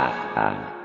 Ah, ah.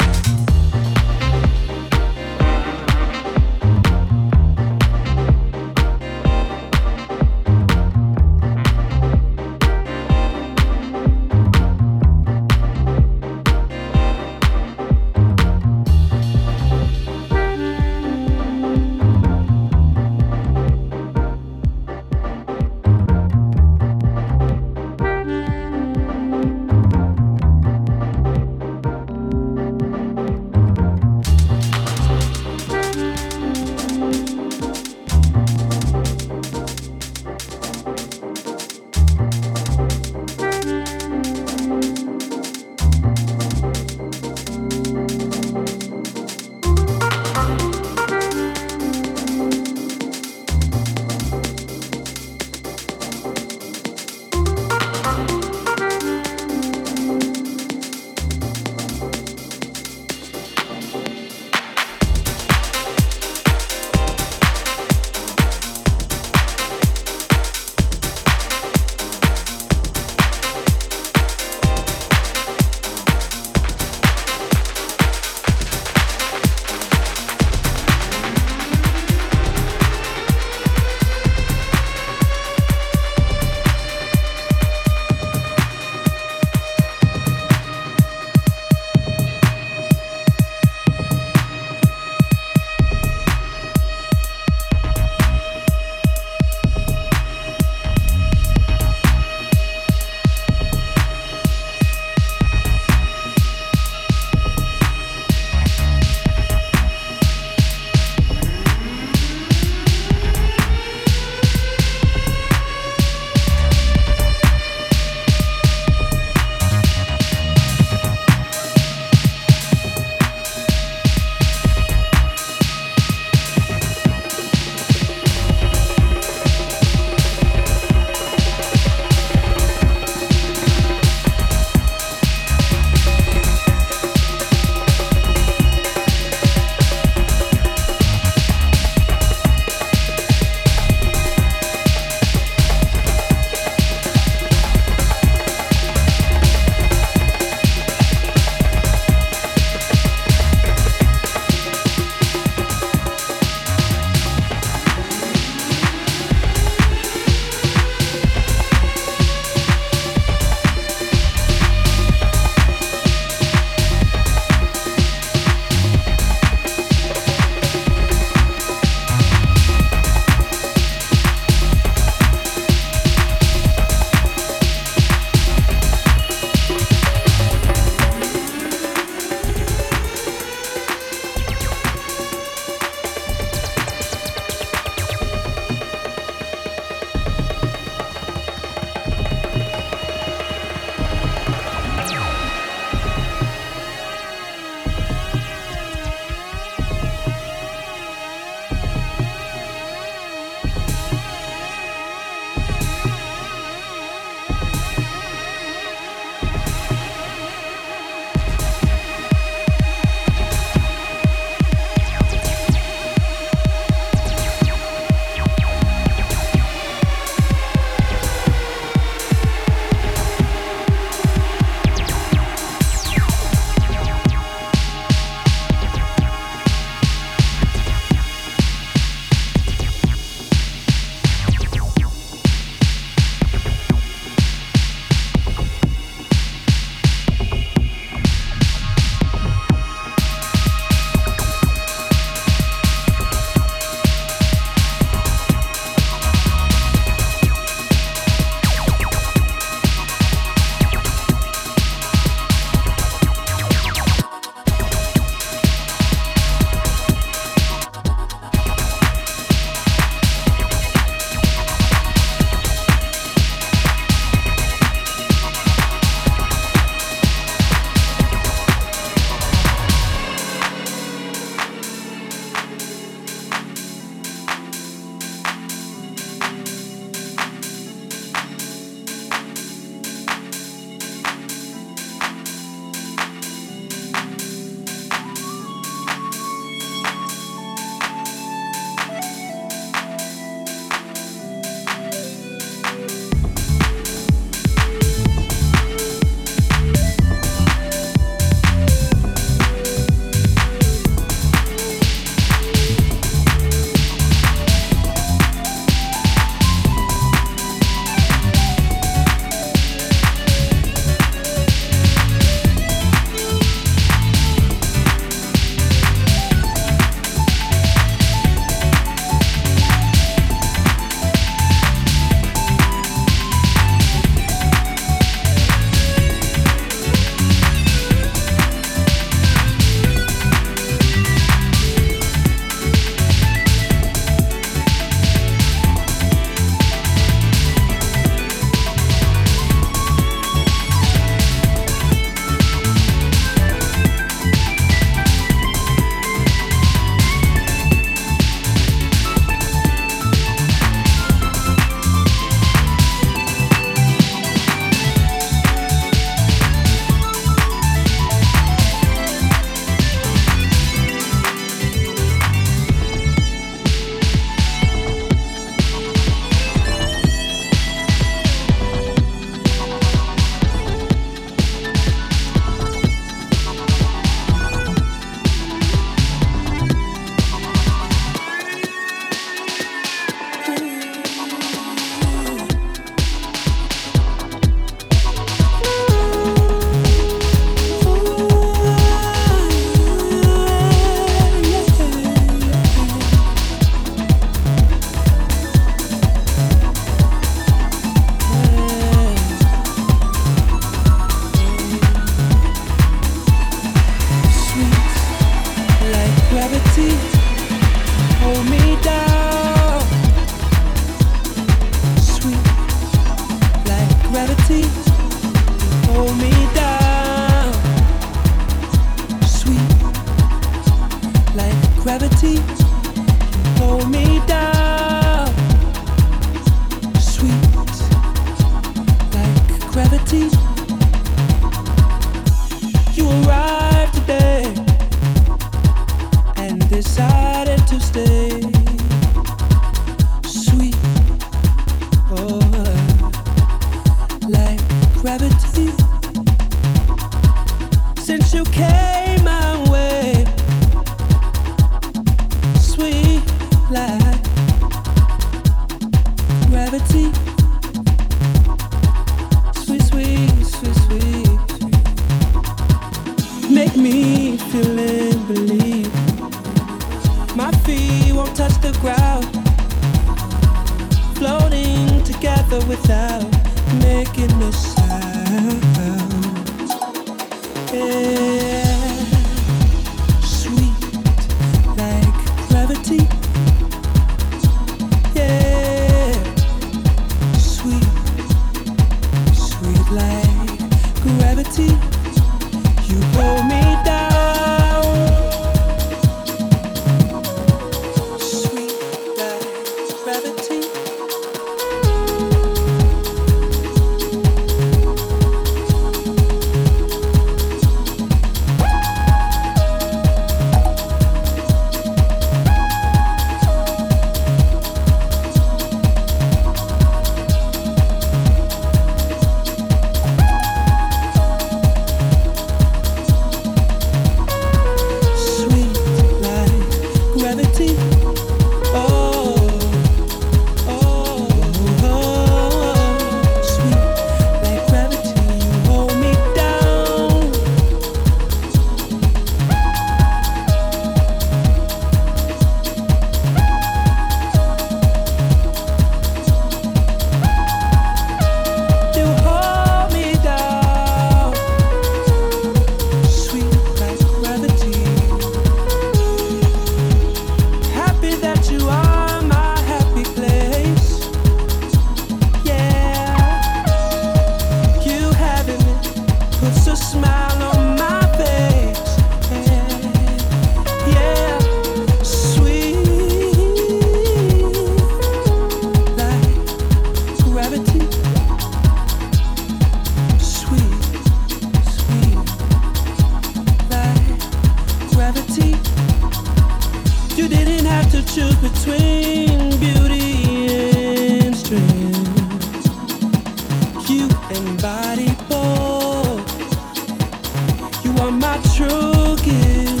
true gift.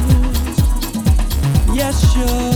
Yes, sure.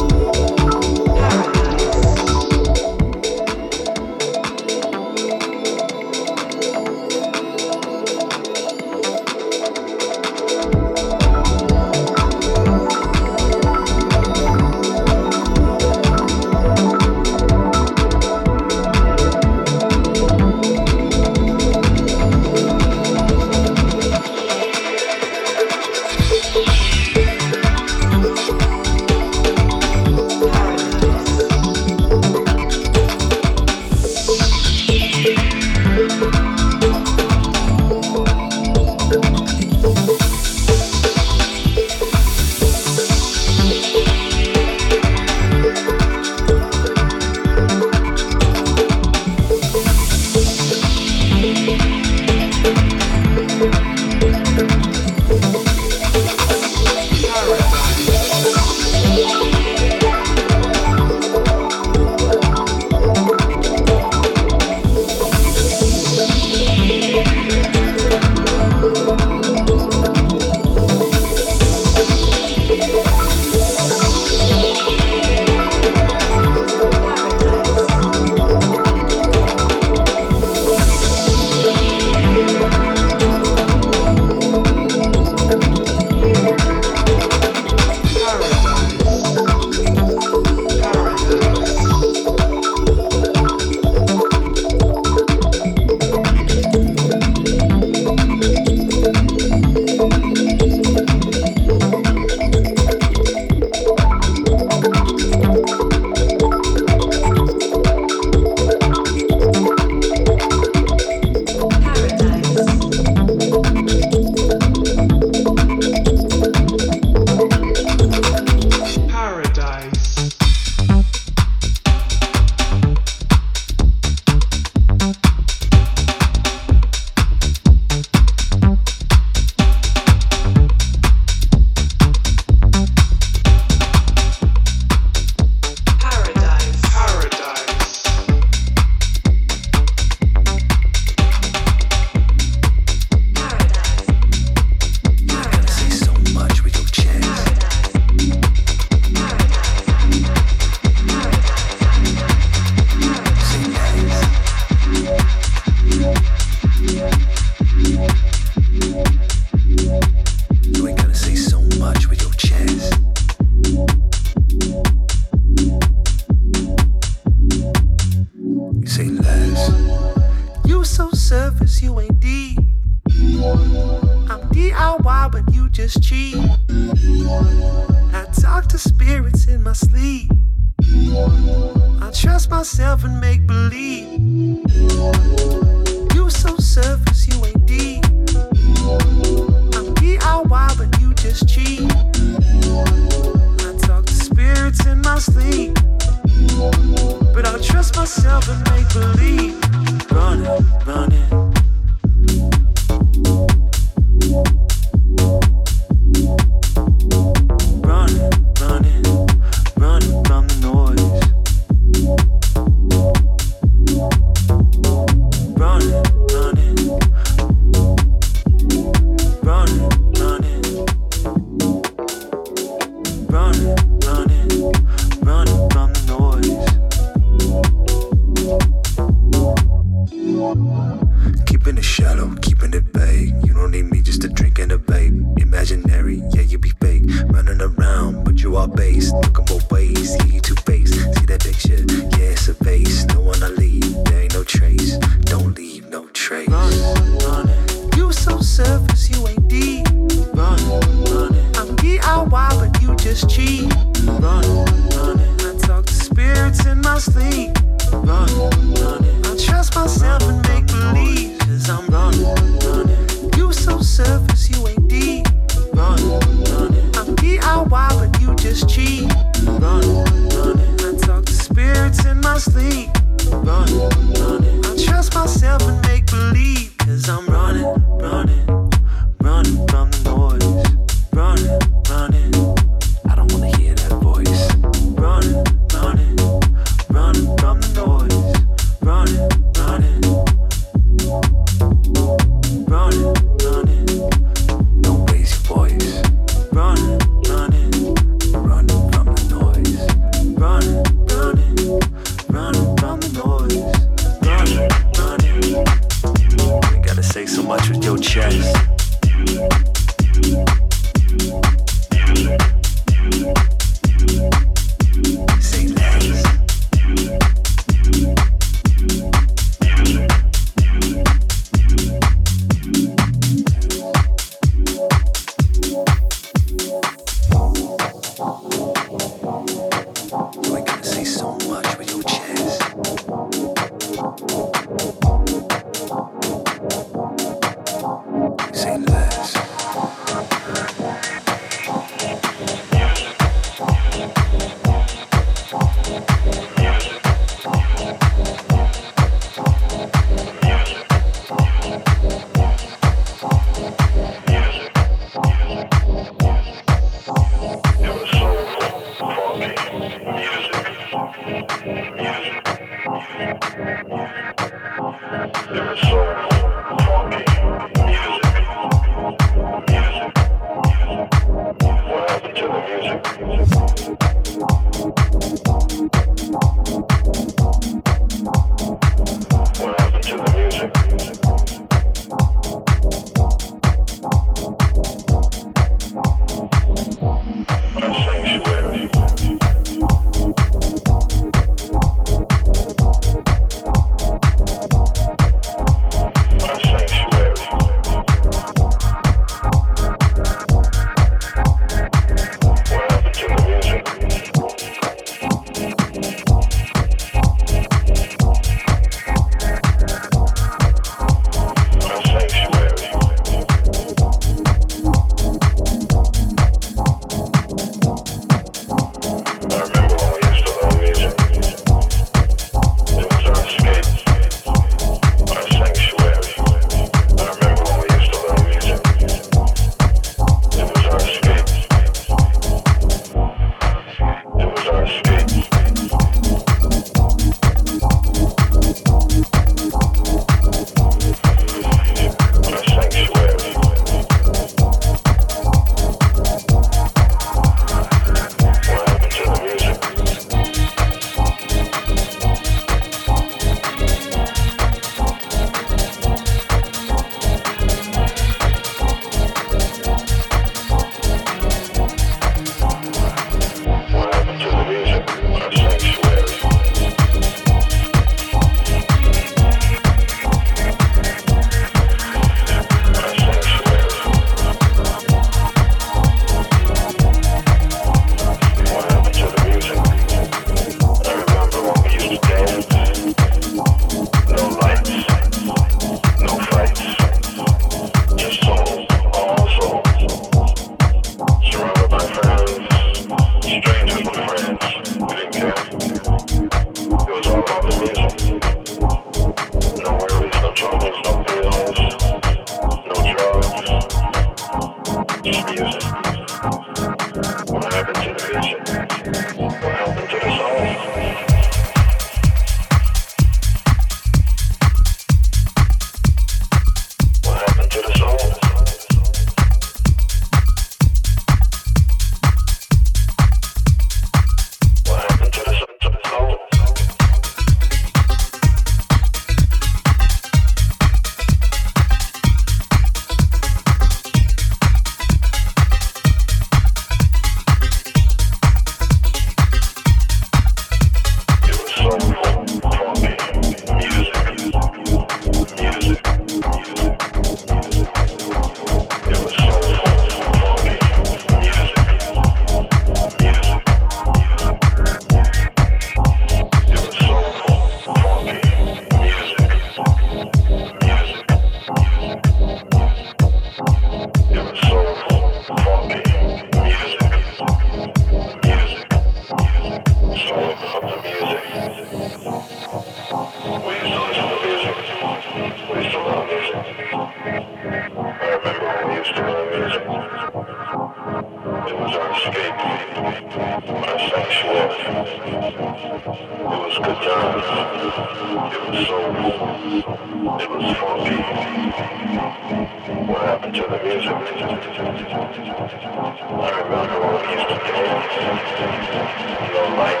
Don't fight.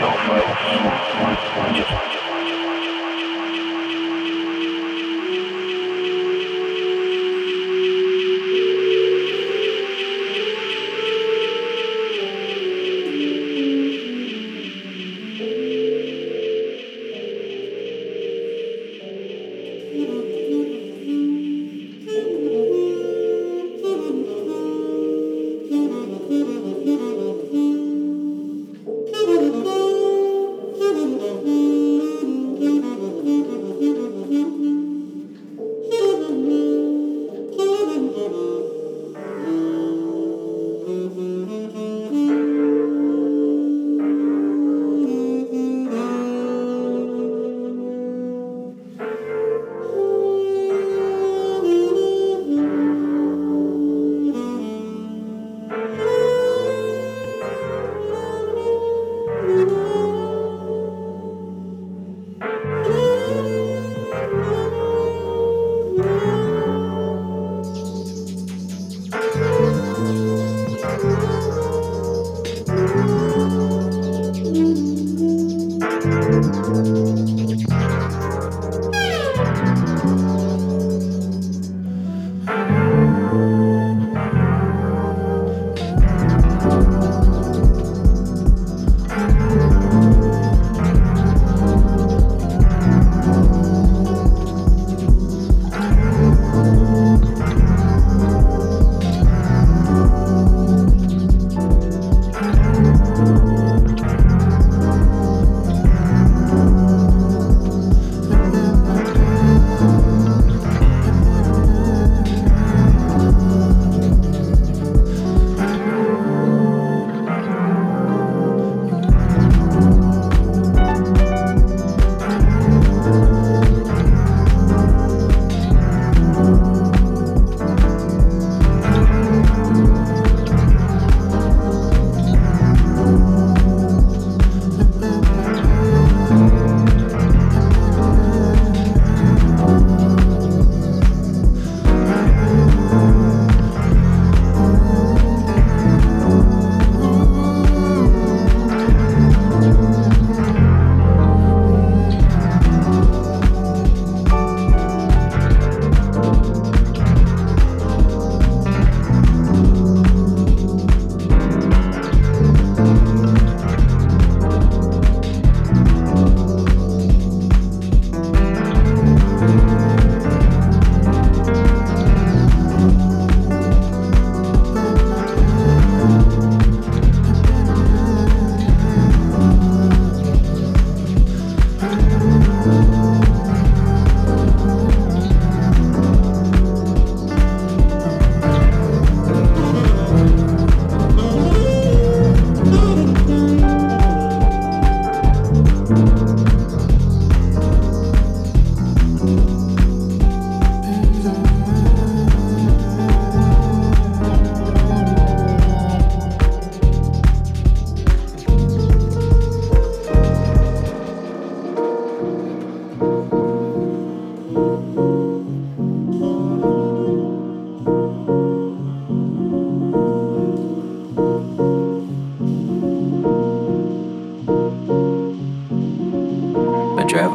Don't fight. Just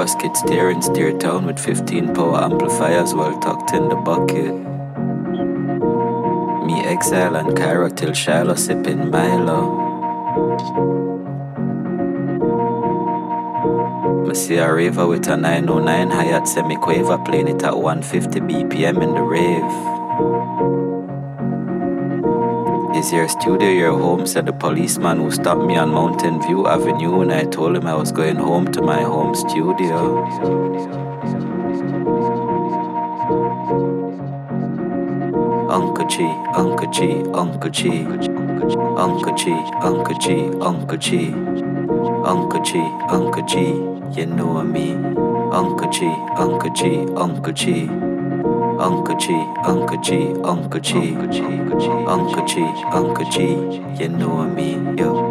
skid steer and steer town with 15 power amplifiers well tucked in the bucket. Me exile and Cairo till Shiloh sipping Milo. Me see a raver with a 909 hi-hat semi-quaver playing it at 150 BPM in the rave. Is your studio your home? said the policeman who stopped me on Mountain View Avenue when I told him I was going home to my home studio. Uncle G, Uncle G, Uncle G, Uncle G, Uncle G, Uncle G, Uncle G, Uncle G, you know me. Uncle G, Uncle G, Uncle G. Uncle G, Uncle G, Uncle G, Uncle G, Uncle G, Uncle G, you know what I mean, yo.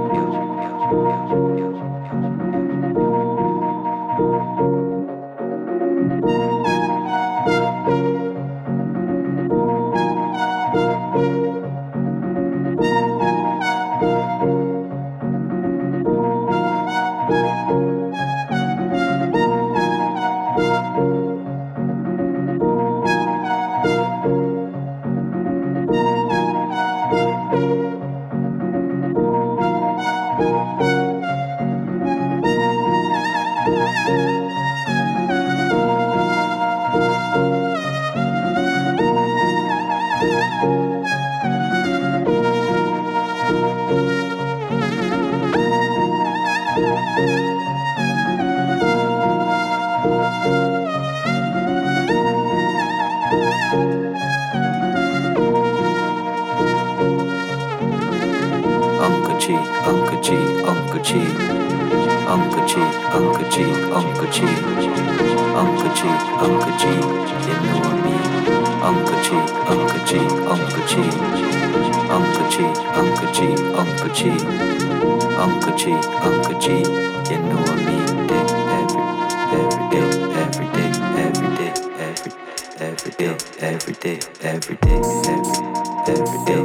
G, Uncle G, Uncle G, Uncle G, Uncle G, Uncle G, Uncle G, Uncle G, you know I mean. Uncle G, Uncle G, Uncle G, Uncle G, Uncle G, Uncle G, Uncle G, Uncle G, you know I mean. Every day, every day, every day, every day, every day, every day, every day, every day, every day.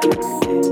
Thank you.